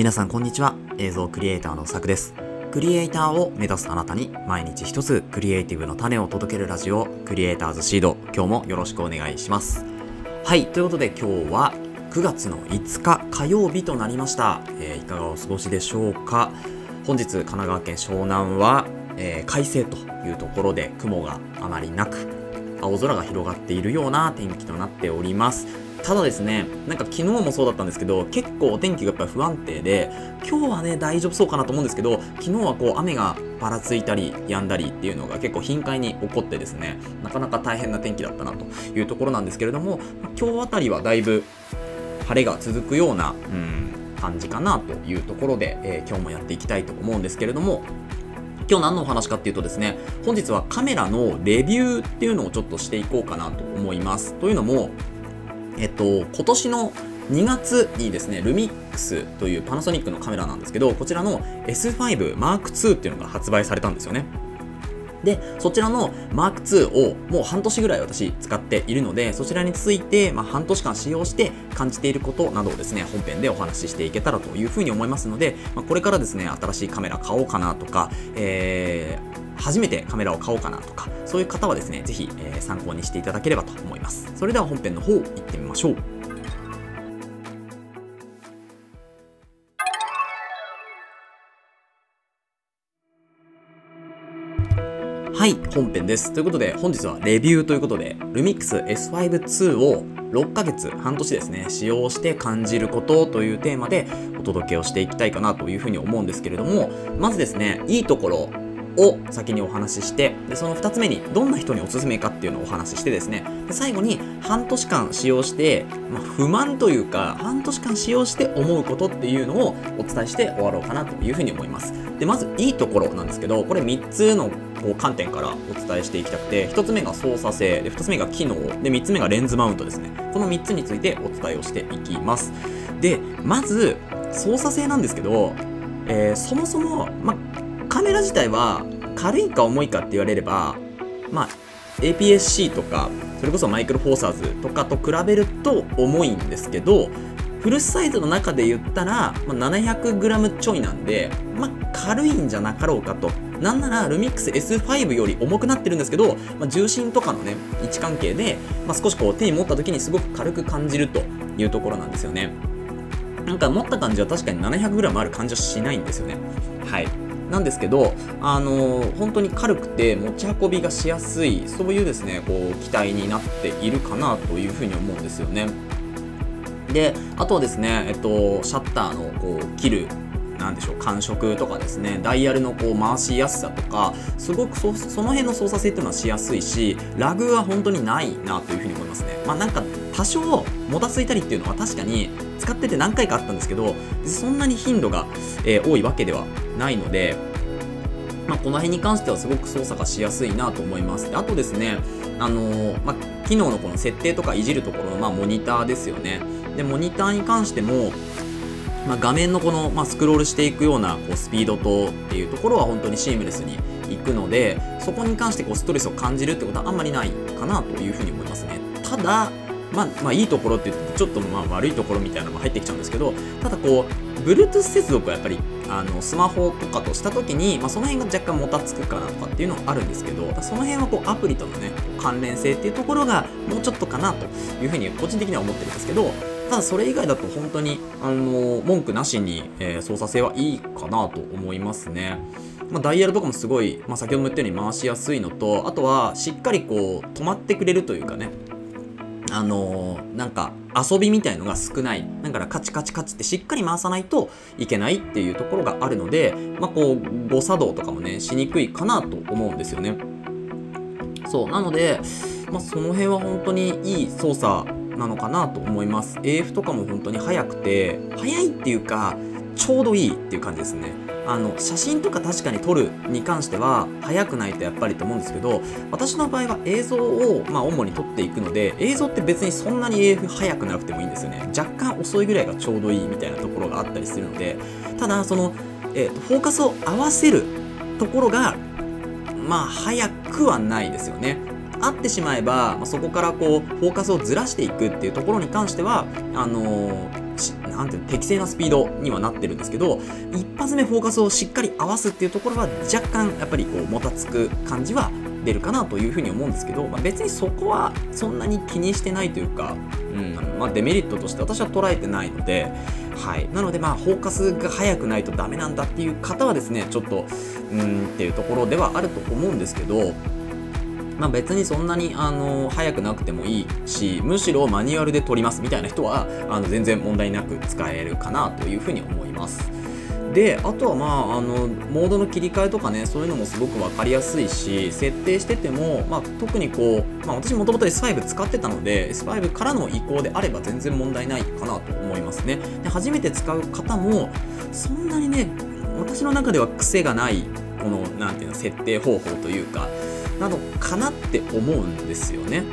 皆さんこんにちは。映像クリエイターのさくです。クリエイターを目指すあなたに毎日一つクリエイティブの種を届けるラジオクリエイターズシード。今日もよろしくお願いします。はいということで今日は9月の5日火曜日となりました、えー、いかがお過ごしでしょうか？本日神奈川県湘南は、えー、快晴というところで雲があまりなく青空が広がっているような天気となっております。ただですね、なんか昨日もそうだったんですけど、結構お天気がやっぱり不安定で、今日はね、大丈夫そうかなと思うんですけど、昨日はこう雨がぱらついたり、止んだりっていうのが結構頻回に起こってですね、なかなか大変な天気だったなというところなんですけれども、今日あたりはだいぶ晴れが続くような、うん、感じかなというところで、えー、今日もやっていきたいと思うんですけれども、今日何のお話かっていうとですね、本日はカメラのレビューっていうのをちょっとしていこうかなと思います。というのも、えっと、今年の2月にですね、ルミックスというパナソニックのカメラなんですけど、こちらの S5 M2 っていうのが発売されたんですよね。で、そちらの Mark2 をもう半年ぐらい私使っているので、そちらについて、まあ、半年間使用して感じていることなどをですね、本編でお話ししていけたらというふうに思いますので、まあ、これからですね、新しいカメラ買おうかなとか、えー、初めてカメラを買おうかなとか、そういう方はですね、ぜひ、えー、参考にしていただければと思います。それでは本編の方行ってみましょう。はい、本編です。ということで、本日はレビューということで、Lumix S5-2 を6ヶ月、半年ですね、使用して感じることというテーマでお届けをしていきたいかなというふうに思うんですけれども、まずですね、いいところを先にお話ししてでその2つ目にどんな人におすすめかっていうのをお話ししてですね。で最後に半年間使用して、まあ、不満というか半年間使用して思うことっていうのをお伝えして終わろうかなというふうに思います。でまずいいところなんですけどこれ3つのこう観点からお伝えしていきたくて1つ目が操作性で2つ目が機能で3つ目がレンズマウントですね。この3つについてお伝えをしていきます。でまず操作性なんですけど、えー、そもそも、まカメラ自体は軽いか重いかって言われれば、まあ、APS-C とかそれこそマイクロフォーサーズとかと比べると重いんですけどフルサイズの中で言ったら、まあ、700g ちょいなんで、まあ、軽いんじゃなかろうかと。なんなら、ルミックス S5 より重くなってるんですけど、まあ、重心とかのね、位置関係で、まあ、少しこう手に持った時にすごく軽く感じるというところなんですよね。なんか持った感じは確かに 700g ある感じはしないんですよね。はい。なんですけど、あの、本当に軽くて持ち運びがしやすいそういうですねこう機体になっているかなというふうに思うんですよね。であとはですね、えっと、シャッターのこう切るなんでしょう感触とかですねダイヤルのこう回しやすさとかすごくそその辺の操作性っていうのはしやすいしラグは本当にないなというふうに思いますねまあなんか多少もたついたりっていうのは確かに使ってて何回かあったんですけどそんなに頻度が、えー、多いわけではないのでまあ、この辺に関してはすごく操作がしやすいなと思います。であとですね、あのー、まあ、機能のこの設定とかいじるところの、まあ、モニターですよね。で、モニターに関しても、まあ、画面のこの、まあ、スクロールしていくようなこうスピードとっていうところは本当にシームレスにいくのでそこに関してこうストレスを感じるってことはあんまりないかなというふうに思いますねただまあ、まあ、いいところって言ってちょっとまあ悪いところみたいなのも入ってきちゃうんですけどただこう Bluetooth 接続はやっぱりあのスマホとかとした時に、まあ、その辺が若干もたつくかなとかっていうのはあるんですけどその辺はこうアプリとのね関連性っていうところがもうちょっとかなというふうに個人的には思ってるんですけどただそれ以外だと本当に、あの文句なしに、えー、操作性はいいかなと思いますね。まあ、ダイヤルとかもすごい、まあ、先ほども言ったように回しやすいのと、あとはしっかりこう止まってくれるというかね、あのー、なんか遊びみたいのが少ない。だからカチカチカチってしっかり回さないといけないっていうところがあるので、まあこう、誤作動とかもね、しにくいかなと思うんですよね。そう。なので、まあその辺は本当にいい操作なのかなと思います AF とかも本当に速くて速いっていうかちょうどいいっていう感じですねあの写真とか確かに撮るに関しては速くないとやっぱりと思うんですけど私の場合は映像を、まあ、主に撮っていくので映像って別にそんなに AF 速くなくてもいいんですよね。若干遅いぐらいがちょうどいいみたいなところがあったりするのでただその、えーと、フォーカスを合わせるところがまあ速くはないですよね。会ってしまえば、まあ、そこからこうフォーカスをずらしていくっていうところに関してはあのー、なんていうの、適正なスピードにはなってるんですけど、一発目フォーカスをしっかり合わすっていうところは若干やっぱりこう、もたつく感じは出るかなというふうに思うんですけど、まあ、別にそこはそんなに気にしてないというか、うん。まあ、デメリットとして私は捉えてないので、はい、なのでまあフォーカスが速くないとダメなんだっていう方はですねちょっとうんっていうところではあると思うんですけどまあ、別にそんなにあの早くなくてもいいしむしろマニュアルで撮りますみたいな人はあの全然問題なく使えるかなというふうに思います。であとはまああのモードの切り替えとかねそういうのもすごく分かりやすいし設定してても、まあ、特にこう、まあ、私もともと S5 使ってたので S5 からの移行であれば全然問題ないかなと思いますねで初めて使う方もそんなにね私の中では癖がないこの何ていうの設定方法というかなのかなって思うんですよね。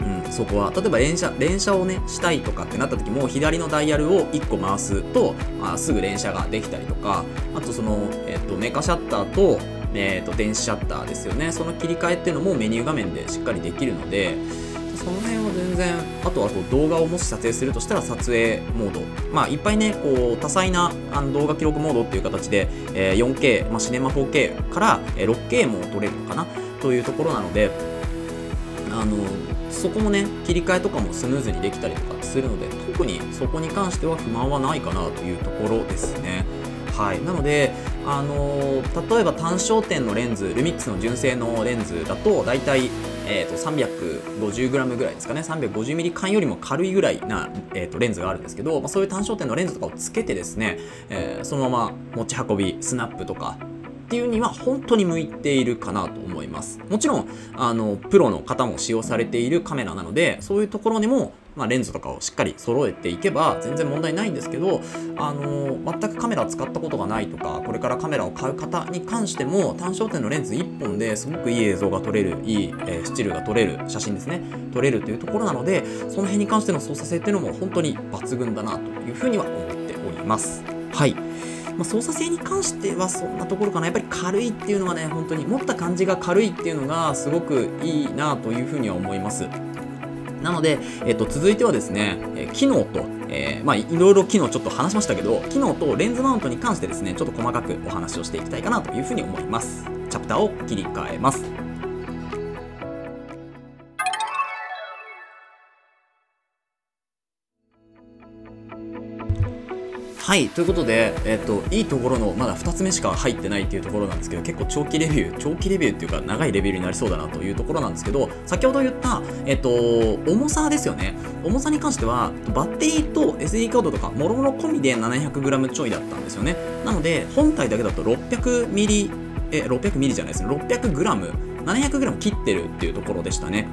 うんそこは。例えば連射連射をねしたいとかってなった時も左のダイヤルを1個回すと、まあ、すぐ連射ができたりとかあとその、えっと、メカシャッターと,、えっと電子シャッターですよね。その切り替えっていうのもメニュー画面でしっかりできるのでその辺は全然あとはこう動画をもし撮影するとしたら撮影モード。まあいっぱいねこう多彩なあの動画記録モードっていう形で、えー、4K、まあ、シネマ 4K から、6K も撮れるのかな。というところなのであのそこもね切り替えとかもスムーズにできたりとかするので特にそこに関しては不満はないかなというところですね。はい、なので、あのー、例えば単焦点のレンズルミックスの純正のレンズだと大体、えーと、350g ぐらいですかね 350mm 缶よりも軽いぐらいな、えーと、レンズがあるんですけど、まあ、そういう単焦点のレンズとかをつけてですね、えー、そのまま持ち運びスナップとかっていうには本当に向いているかなと思います。もちろん、あの、プロの方も使用されているカメラなので、そういうところにも、まあ、レンズとかをしっかり揃えていけば全然問題ないんですけど、あの全くカメラ使ったことがないとかこれからカメラを買う方に関しても単焦点のレンズ1本ですごくいい映像が撮れるいい、えー、スチルが撮れる写真ですね撮れるというところなのでその辺に関しての操作性っていうのも本当に抜群だなというふうには思っております。はいまあ、操作性に関してはそんなところかな。やっぱり軽いっていうのはね、本当に持った感じが軽いっていうのがすごくいいなというふうには思います。なので、えっと、続いてはですね、え機能と、えー、まあ、いろいろ機能ちょっと話しましたけど、機能とレンズマウントに関してですね、ちょっと細かくお話をしていきたいかなというふうに思います。チャプターを切り替えます。はい、ということで、えっと、いいところのまだ2つ目しか入ってないっていうところなんですけど、結構長期レビュー、長期レビューっていうか長いレビューになりそうだなというところなんですけど、先ほど言った、えっと、重さですよね。重さに関しては、バッテリーと SD カードとか、もろもろ込みで 700g ちょいだったんですよね。なので、本体だけだと 600ml、え、600ml じゃないですね、600g、700g 切ってるっていうところでしたね。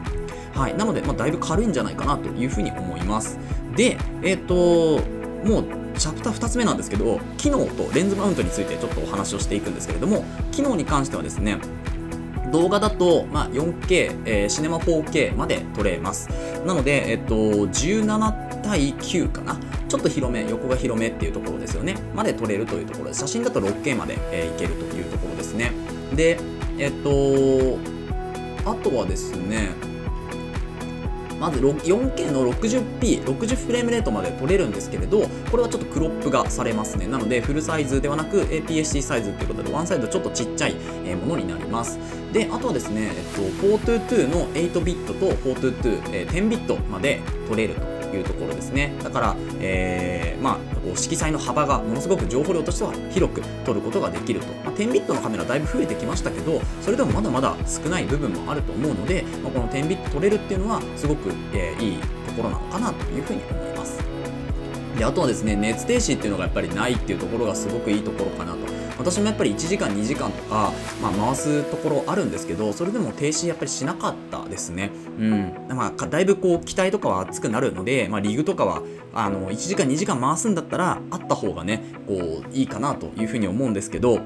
はい、なので、まあ、だいぶ軽いんじゃないかなというふうに思います。で、えっと、もうチャプター2つ目なんですけど機能とレンズマウントについてちょっとお話をしていくんですけれども機能に関してはですね動画だと、まあ、4K、えー、シネマ 4K まで撮れます。なので、えっと、17対9かな？ちょっと広め、横が広めっていうところですよね。まで撮れるというところで。写真だと 6K まで、えー、いけるというところですね。で、えっと、あとはですね、まず 4K の 60p、60フレームレートまで撮れるんですけれど、これはちょっとクロップがされますね。なので、フルサイズではなく APS-C サイズということで、ワンサイドちょっとちっちゃいものになります。で、あとはですね、えっと、422の8ビットと422、えー、10ビットまで撮れると。いうところですねだから、えー、まあ、色彩の幅がものすごく情報量としては広く撮ることができると、10ビットのカメラだいぶ増えてきましたけどそれでもまだまだ少ない部分もあると思うので、まあ、この10ビット撮れるっていうのはすごく、えー、いいところなのかなというふうに思います。であとはですね熱停止っていうのがやっぱりないっていうところがすごくいいところかなと。私もやっぱり1時間2時間とか、まあ、回すところあるんですけどそれでも停止やっぱりしなかったですね。うん。まあだいぶこう機体とかは熱くなるので、まあ、リグとかはあの1時間2時間回すんだったらあった方がねこういいかなというふうに思うんですけど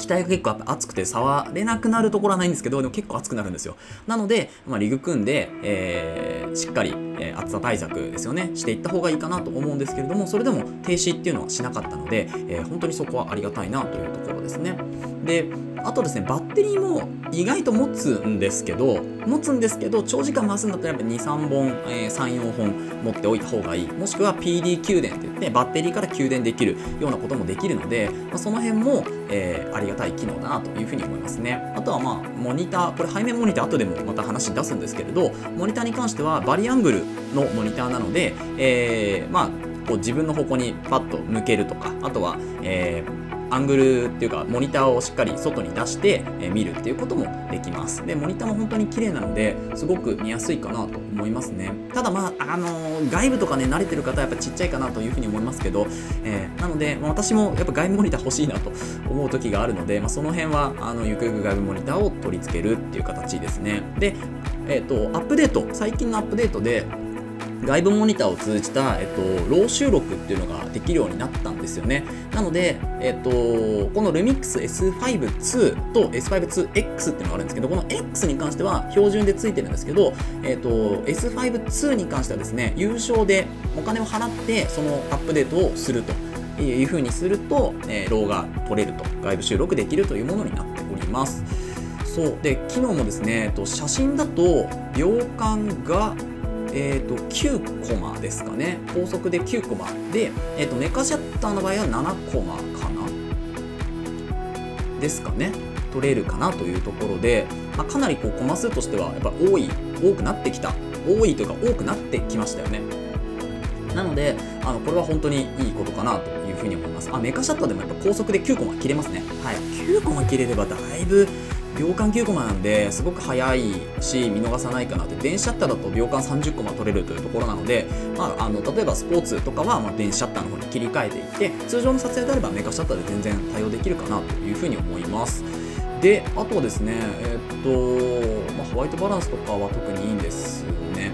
機体が結構熱くて触れなくなるところはないんですけど、でも結構熱くなるんですよ。なので、まあ、リグ組んで、えー、しっかり、えー、暑さ対策ですよね。していった方がいいかなと思うんですけれどもそれでも停止っていうのはしなかったので、えー、本当にそこはありがたいなというところですね。であとですねバッテリーも意外と持つんですけど持つんですけど長時間回すんだったらやっぱ23本、えー、34本持っておいた方がいい。もしくは PD 給電って言ってバッテリーから給電できるようなこともできるので、まあ、その辺も、えー、ありがたい機能だなというふうに思いますね。あとはまあモニターこれ背面モニター後でもまた話出すんですけれどモニターに関してはバリアングルのモニターなので、えー、まあこう自分の方向にパッと向けるとかあとは、えーアングルっていうかモニターをしっかり外に出して、え見るっていうこともできます。でモニターも本当に綺麗なのですごく見やすいかなと思いますね。ただまああのー、外部とかね慣れてる方はやっぱちっちゃいかなというふうに思いますけど、えー、なので、まあ、私もやっぱ外部モニター欲しいなと思う時があるので、まあ、その辺はあのゆくゆく外部モニターを取り付けるっていう形ですね。でえっ、ー、とアップデート最近のアップデートで外部モニターを通じた、えっと、ロー収録っていうのができるようになったんですよね。なので、えっと、この Remix S5-2 と S5-2X っていうのがあるんですけど、この X に関しては標準でついてるんですけど、えっと、S5-2 に関してはですね、優勝でお金を払ってそのアップデートをするというふうにすると、えー、ローが取れると、外部収録できるというものになっております。そうで機能もですね、えっと、写真だと秒間がえーと、9コマですかね。高速で9コマ。で、えーと、メカシャッターの場合は7コマかな。ですかね。取れるかなというところで、まあ、かなりこうコマ数としてはやっぱ多い多くなってきた。多いというか多くなってきましたよね。なのであのこれは本当にいいことかなというふうに思います。あメカシャッターでもやっぱ高速で9コマ切れますね。はい。9コマ切れればだいぶ秒間9コマなんですごく早いし見逃さないかなって電子シャッターだと秒間30コマ取れるというところなので、まあ、あの例えばスポーツとかはま電子シャッターの方に切り替えていって通常の撮影であればメガシャッターで全然対応できるかなというふうに思います。であとですねえー、っと、まあ、ホワイトバランスとかは特にいいんですよね。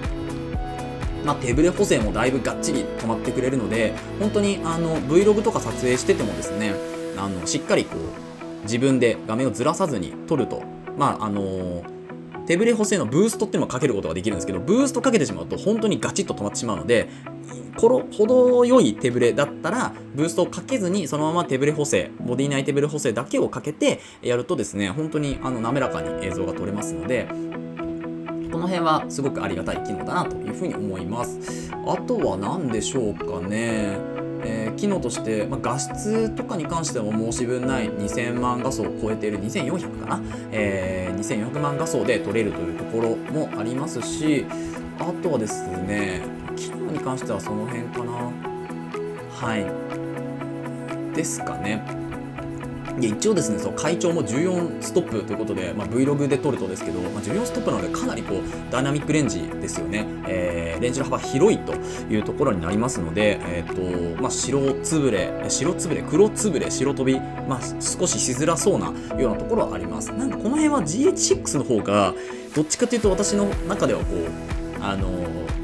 まあ、手ブレ補正もだいぶがっちり止まってくれるので本当にあの Vlog とか撮影しててもですねあのしっかりこう自分で画面をずらさずに撮ると、まああのー、手ブレ補正のブーストっていうのもかけることができるんですけど、ブーストかけてしまうと本当にガチッと止まってしまうので、この程よい手ブレだったら、ブーストをかけずにそのまま手ブレ補正、ボディ内手ブレ補正だけをかけてやるとですね、本当にあの滑らかに映像が撮れますので、この辺はすごくありがたい機能だなというふうに思います。あとは何でしょうかね。えー、機能として、まあ、画質とかに関しても申し分ない2000万画素を超えている2400かな、えー、2400万画素で撮れるというところもありますしあとはですね機能に関してはその辺かな。はい。ですかね。で一応ですねその会長も14ストップということで、まあ、Vlog で撮るとですけど、まあ、14ストップなのでかなりこうダイナミックレンジですよね、えー、レンジの幅広いというところになりますので、えーとまあ、白つぶれ白つぶれ黒つぶれ白飛び、まあ、少ししづらそうなようなところはあります。なんかこの辺は GH6 の方がどっちかというと私の中ではこうあの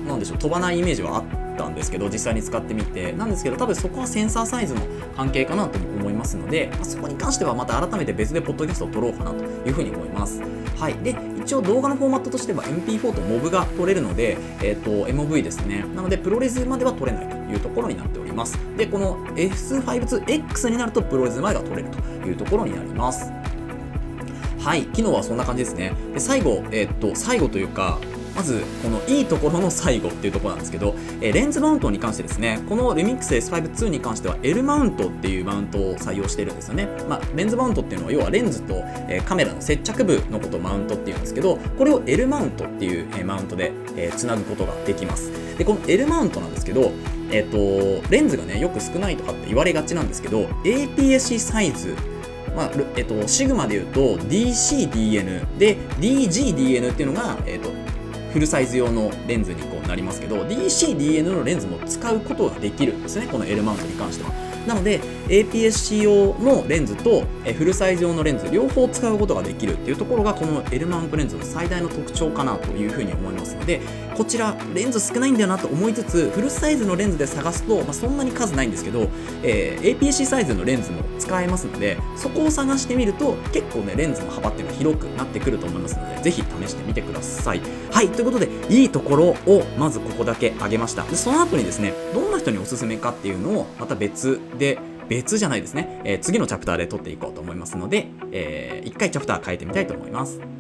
なんでしょう飛ばないイメージはあったんですけど実際に使ってみて。なんですけど多分そこはセンサーサイズの関係かなと思いますので、ま、そこに関してはまた改めて別でポッドキャストを撮ろうかなというふうに思います。はい。で一応動画のフォーマットとしては MP4 と MOV が撮れるので、えーと、MOV ですね。なのでプロレスまでは撮れないというところになっております。でこの S52X になるとプロレスまでが撮れるというところになります。はい、機能はそんな感じですね。で最後、えー、と、最後というか、まずこのいいところの最後っていうところなんですけど、えー、レンズマウントに関してですねこの Remix S5-2 に関しては L マウントっていうマウントを採用してるんですよね、まあ、レンズマウントっていうのは要はレンズと、えー、カメラの接着部のことをマウントっていうんですけどこれを L マウントっていう、えー、マウントで、えー、つなぐことができます。でこの L マウントなんですけどえっ、とレンズがねよく少ないとかって言われがちなんですけど APS-C サイズまあえっと、シグマで言うと DCDN で DGDN っていうのが、えっと、フルサイズ用のレンズにこうなりますけど DCDN のレンズも使うことができるんですねこの L マウントに関しては。なので APS-C 用のレンズとフルサイズ用のレンズ両方使うことができるっていうところがこの L マウントレンズの最大の特徴かなというふうに思いますのでこちらレンズ少ないんだよなと思いつつフルサイズのレンズで探すと、まあ、そんなに数ないんですけど、えー、APS-C サイズのレンズも使えますのでそこを探してみると結構ねレンズの幅っていうのは広くなってくると思いますのでぜひ試してみてください。はい。ということでいいところをまずここだけ挙げました。でその後にですねどんな人におすすめかっていうのをまた別で別じゃないですね、えー、次のチャプターで撮っていこうと思いますので、えー、一回チャプター変えてみたいと思います。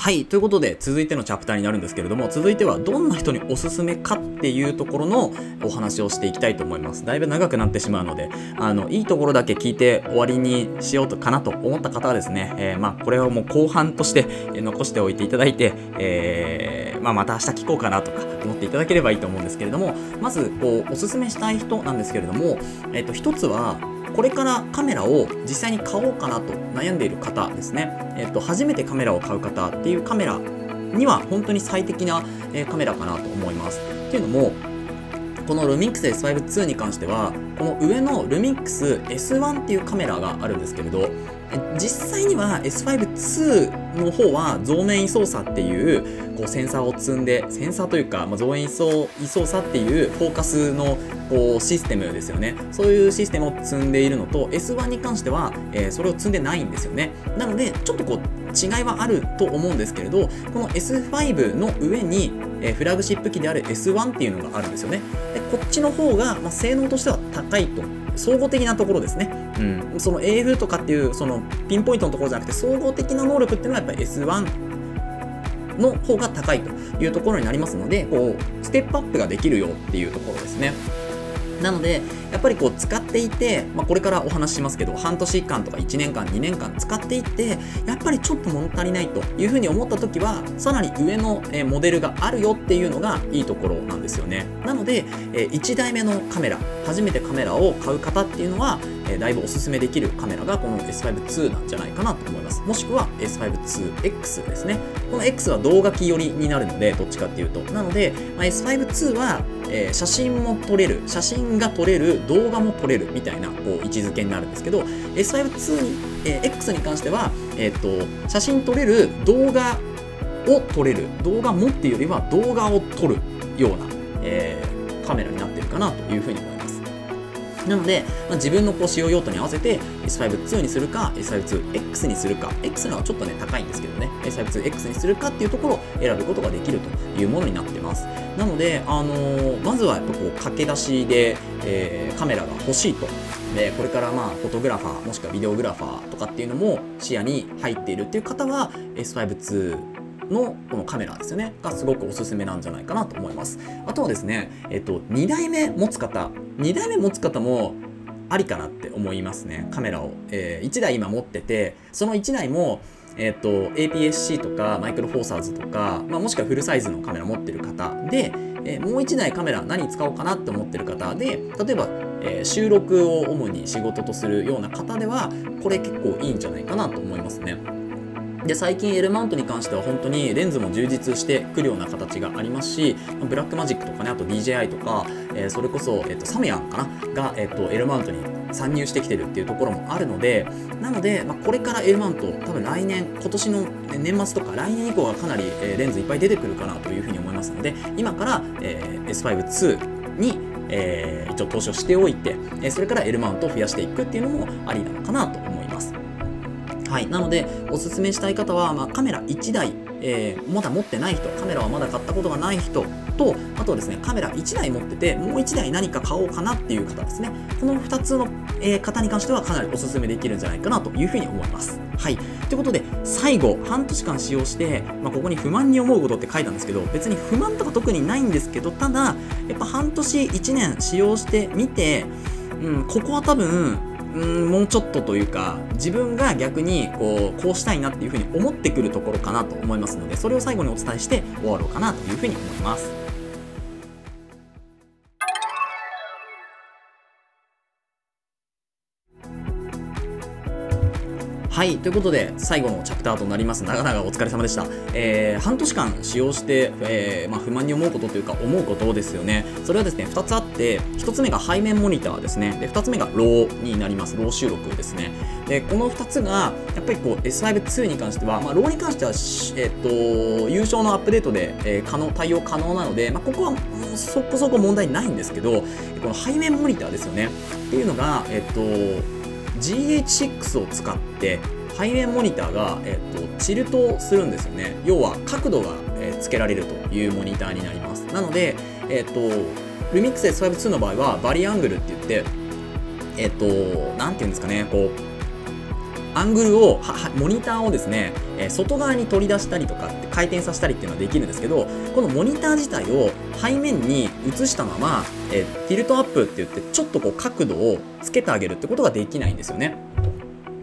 はい。ということで、続いてのチャプターになるんですけれども、続いてはどんな人におすすめかっていうところのお話をしていきたいと思います。だいぶ長くなってしまうので、あの、いいところだけ聞いて終わりにしようとかなと思った方はですね、えー、まあ、これをもう後半として残しておいていただいて、えー、まあ、また明日聞こうかなとか思っていただければいいと思うんですけれども、まず、こう、おすすめしたい人なんですけれども、えっ、と、一つは、これからカメラを実際に買おうかなと悩んでいる方ですね、えっと、初めてカメラを買う方っていうカメラには本当に最適な、カメラかなと思います。っていうのもこのルミックス S5-2 に関してはこの上のルミックス S1 っていうカメラがあるんですけれど実際には S5-2 の方は増面位操作っていうこうセンサーを積んでセンサーというか、まあ、増面位操作っていうフォーカスのこうシステムですよね。そういうシステムを積んでいるのと S1 に関しては、えー、それを積んでないんですよね。なのでちょっとこう違いはあると思うんですけれどこの S5 の上に、え、フラグシップ機である S1 っていうのがあるんですよねでこっちの方が、まあ、性能としては高いと総合的なところですね。うん。その AF とかっていう、そのピンポイントのところじゃなくて、総合的な能力っていうのはやっぱり S1 の方が高いというところになりますので、こう、ステップアップができるよっていうところですね。なので、やっぱりこう使っていて、まあ、これからお話ししますけど、半年間とか1年間、2年間使っていって、やっぱりちょっと物足りないというふうに思った時は、さらに上のモデルがあるよっていうのがいいところなんですよね。なので、1台目のカメラ、初めてカメラを買う方っていうのは、だいぶおすすめできるカメラがこの S5-2 なんじゃないかなと思います。もしくは S5-2X ですね。この X は動画機寄りになるので、どっちかっていうと。なので、ま、S5-2 はえー、写真も撮れる写真が撮れる動画も撮れるみたいなこう位置づけになるんですけど S5-2 に、えー、X に関しては、えーと、写真撮れる動画を撮れる動画もっていうよりは動画を撮るような、えー、カメラになってるかなというふうに思います。なので、まあ、自分のこう使用用途に合わせて S5-2 にするか S5-2X にするか X のはちょっとね高いんですけどね。S5-2X にするかっていうところを選ぶことができるというものになってます。なので、あのー、まずはやっぱこう駆け出しで、えー、カメラが欲しいと。でこれからまあフォトグラファーもしくはビデオグラファーとかっていうのも視野に入っているっていう方は S5-2 のこのカメラですよね。がすごくおすすめなんじゃないかなと思います。あとはですねえっと2台目持つ方。2台目持つ方もありかなって思いますね。カメラを、えー、1台今持っててその1台もえっと APS-C とかマイクロフォーサーズとか、まあ、もしくはフルサイズのカメラ持ってる方。で、えー、もう1台カメラ何使おうかなって思ってる方。で例えば、えー、収録を主に仕事とするような方ではこれ結構いいんじゃないかなと思いますね。で最近 L マウントに関しては本当にレンズも充実してくるような形がありますしブラックマジックとかねあと DJI とか、えー、それこそ、えーと、サムヤンかな？が、えーと、L マウントに参入してきてるっていうところもあるのでなので、まあ、これから L マウント多分来年今年の年末とか来年以降はかなり、えー、レンズいっぱい出てくるかなというふうに思いますので今から、えー、S5-2 にえー、一応投資をしておいて、えそれから L マウントを増やしていくっていうのもありなのかなと。はい、なのでおすすめしたい方は、まあ、カメラ1台、えー、まだ持ってない人カメラはまだ買ったことがない人とあとですねカメラ1台持っててもう1台何か買おうかなっていう方ですね。この2つの、えー、方に関してはかなりおすすめできるんじゃないかなというふうに思います。はい。ということで最後半年間使用して、まあ、ここに不満に思うことって書いたんですけど別に不満とか特にないんですけどただやっぱ半年1年使用してみてうん、ここは多分うんもうちょっとというか自分が逆にこうこうしたいなっていうふうに思ってくるところかなと思いますのでそれを最後にお伝えして終わろうかなというふうに思います。はい、ということで、最後のチャプターとなります。長々お疲れ様でした。えー、半年間使用して、えーまあ、不満に思うことというか、思うことですよね。それはですね、2つあって、1つ目が背面モニターですね。で、2つ目が RAW になります。 RAW 収録ですね。で、この2つが、やっぱりこう、S5-2 に関しては、まあ、 RAW に関しては、えっ、と、有償のアップデートで、え可能、対応可能なので、まあ、ここは、そこそこ問題ないんですけど、この背面モニターですよね。っていうのが、えっ、と、GH6 を使って背面モニターが、えっとチルトするんですよね。要は角度が、えーつけられるというモニターになります。なので、えっと Lumix S52 の場合はバリアングルって言ってえっとなんていうんですかねこうアングルをモニターをですね、えー外側に取り出したりとか回転させたりっていうのはできるんですけどこのモニター自体を背面に移したまま、えーティルトアップって言ってちょっとこう角度をつけてあげるってことができないんですよね。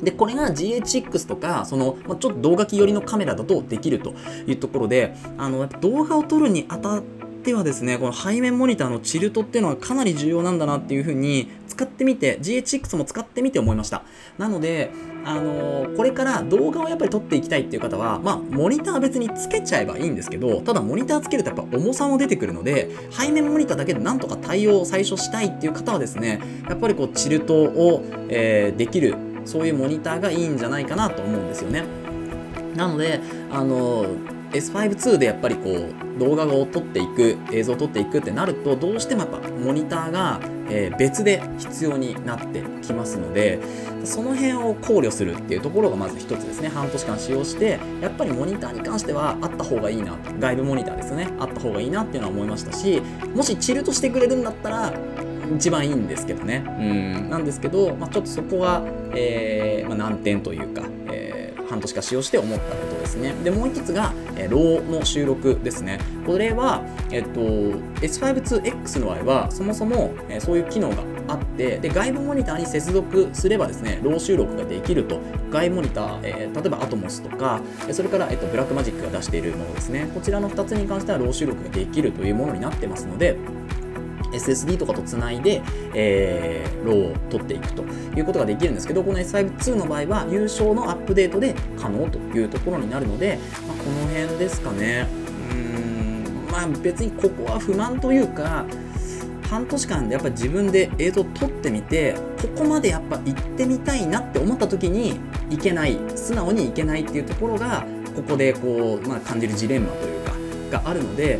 で、これが GH6 とか、その、まあ、ちょっと動画機寄りのカメラだとできるというところで、あの、やっぱ動画を撮るにあたってはですね、この背面モニターのチルトっていうのはかなり重要なんだなっていうふうに使ってみて、GH6 も使ってみて思いました。なので、あのこれから動画をやっぱり撮っていきたいっていう方は、まあ、モニター別につけちゃえばいいんですけど、ただモニターつけるとやっぱ重さも出てくるので、背面モニターだけでなんとか対応を最初したいっていう方はですね、やっぱりこうチルトを、えーできる、そういうモニターがいいんじゃないかなと思うんですよね。なので、あの S5-2 でやっぱりこう動画を撮っていく映像を撮っていくってなるとどうしてもやっぱモニターが、え別で必要になってきますのでその辺を考慮するっていうところがまず一つですね。半年間使用してやっぱりモニターに関してはあった方がいいな外部モニターですね。あった方がいいなっていうのは思いましたしもしチルトしてくれるんだったら一番いいんですけどね。うん、なんですけど、まあ、ちょっとそこが、えーまあ、難点というか、えー半年間使用して思ったことですね。で、もう一つが、えー、 RAW の収録ですね。これは、えっと、 S5IIX の場合は、そもそも、えーそういう機能があって、で、外部モニターに接続すればですね、 RAW 収録ができると。外部モニター、えー例えば Atomos とか、それから、えっと、 Blackmagic が出しているものですね。こちらの2つに関しては、 RAW 収録ができるというものになってますので、SSD とかとつないで、えーローを取っていくということができるんですけど、この S52 の場合は優勝のアップデートで可能というところになるので、まあ、この辺ですかね。うん、まあ別にここは不満というか、半年間でやっぱり自分で映像を撮ってみてここまでやっぱ行ってみたいなって思った時に行けない素直に行けないっていうところがここでこう、まあ、感じるジレンマというかがあるので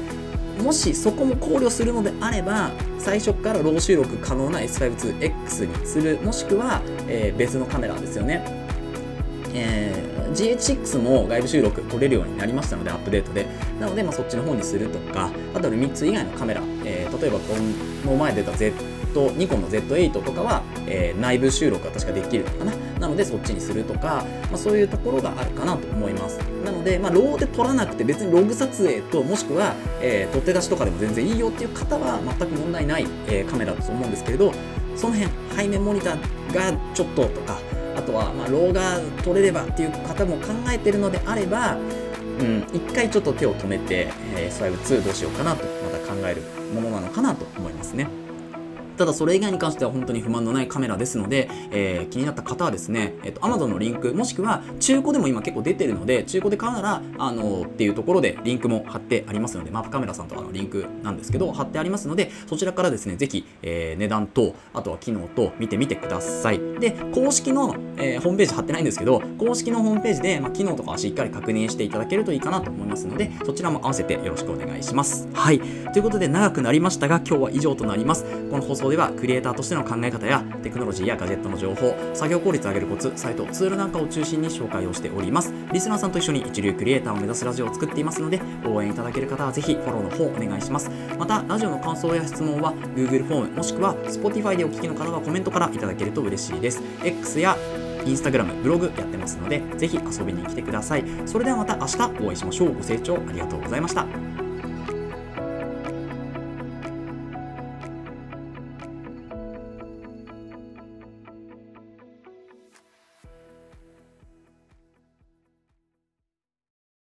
もしそこも考慮するのであれば最初からロー収録可能な S52X にするもしくは、えー別のカメラですよね。えー GH6 も外部収録撮れるようになりましたのでアップデートで。なので、まあ、そっちの方にするとかあとはルミックス以外のカメラ、えー例えばこの前出た Z ニコンの Z8 とかは、え内部収録が確かできるのかな。なのでそっちにするとか、まあ、そういうところがあるかなと思いますなので、まあ、ローで撮らなくて別にログ撮影ともしくは、えー取って出しとかでも全然いいよっていう方は全く問題ない、えーカメラだと思うんですけれどその辺背面モニターがちょっととかあとは、まあ、ローが取れればっていう方も考えてるのであれば、うん、一回ちょっと手を止めて、えー、S5-2 どうしようかなとまた考えるものなのかなと思いますね。ただそれ以外に関しては本当に不満のないカメラですので、えー気になった方はですね、えっと Amazon のリンクもしくは中古でも今結構出てるので中古で買うならあのっていうところでリンクも貼ってありますのでマップカメラさんとかのリンクなんですけど貼ってありますのでそちらからですねぜひ、えー値段とあとは機能と見てみてください。で公式の、えーホームページ貼ってないんですけど公式のホームページで、まあ、機能とかはしっかり確認していただけるといいかなと思いますのでそちらも合わせてよろしくお願いします。はい。ということで長くなりましたが今日は以上となります。この放送ではクリエイターとしての考え方やテクノロジーやガジェットの情報作業効率を上げるコツサイトツールなんかを中心に紹介をしておりますリスナーさんと一緒に一流クリエイターを目指すラジオを作っていますので応援いただける方はぜひフォローの方お願いしますまたラジオの感想や質問は Google フォームもしくは Spotify でお聞きの方はコメントからいただけると嬉しいです X やインスタグラム、ブログやってますので、ぜひ遊びに来てください。それではまた明日お会いしましょう。ご清聴ありがとうございました。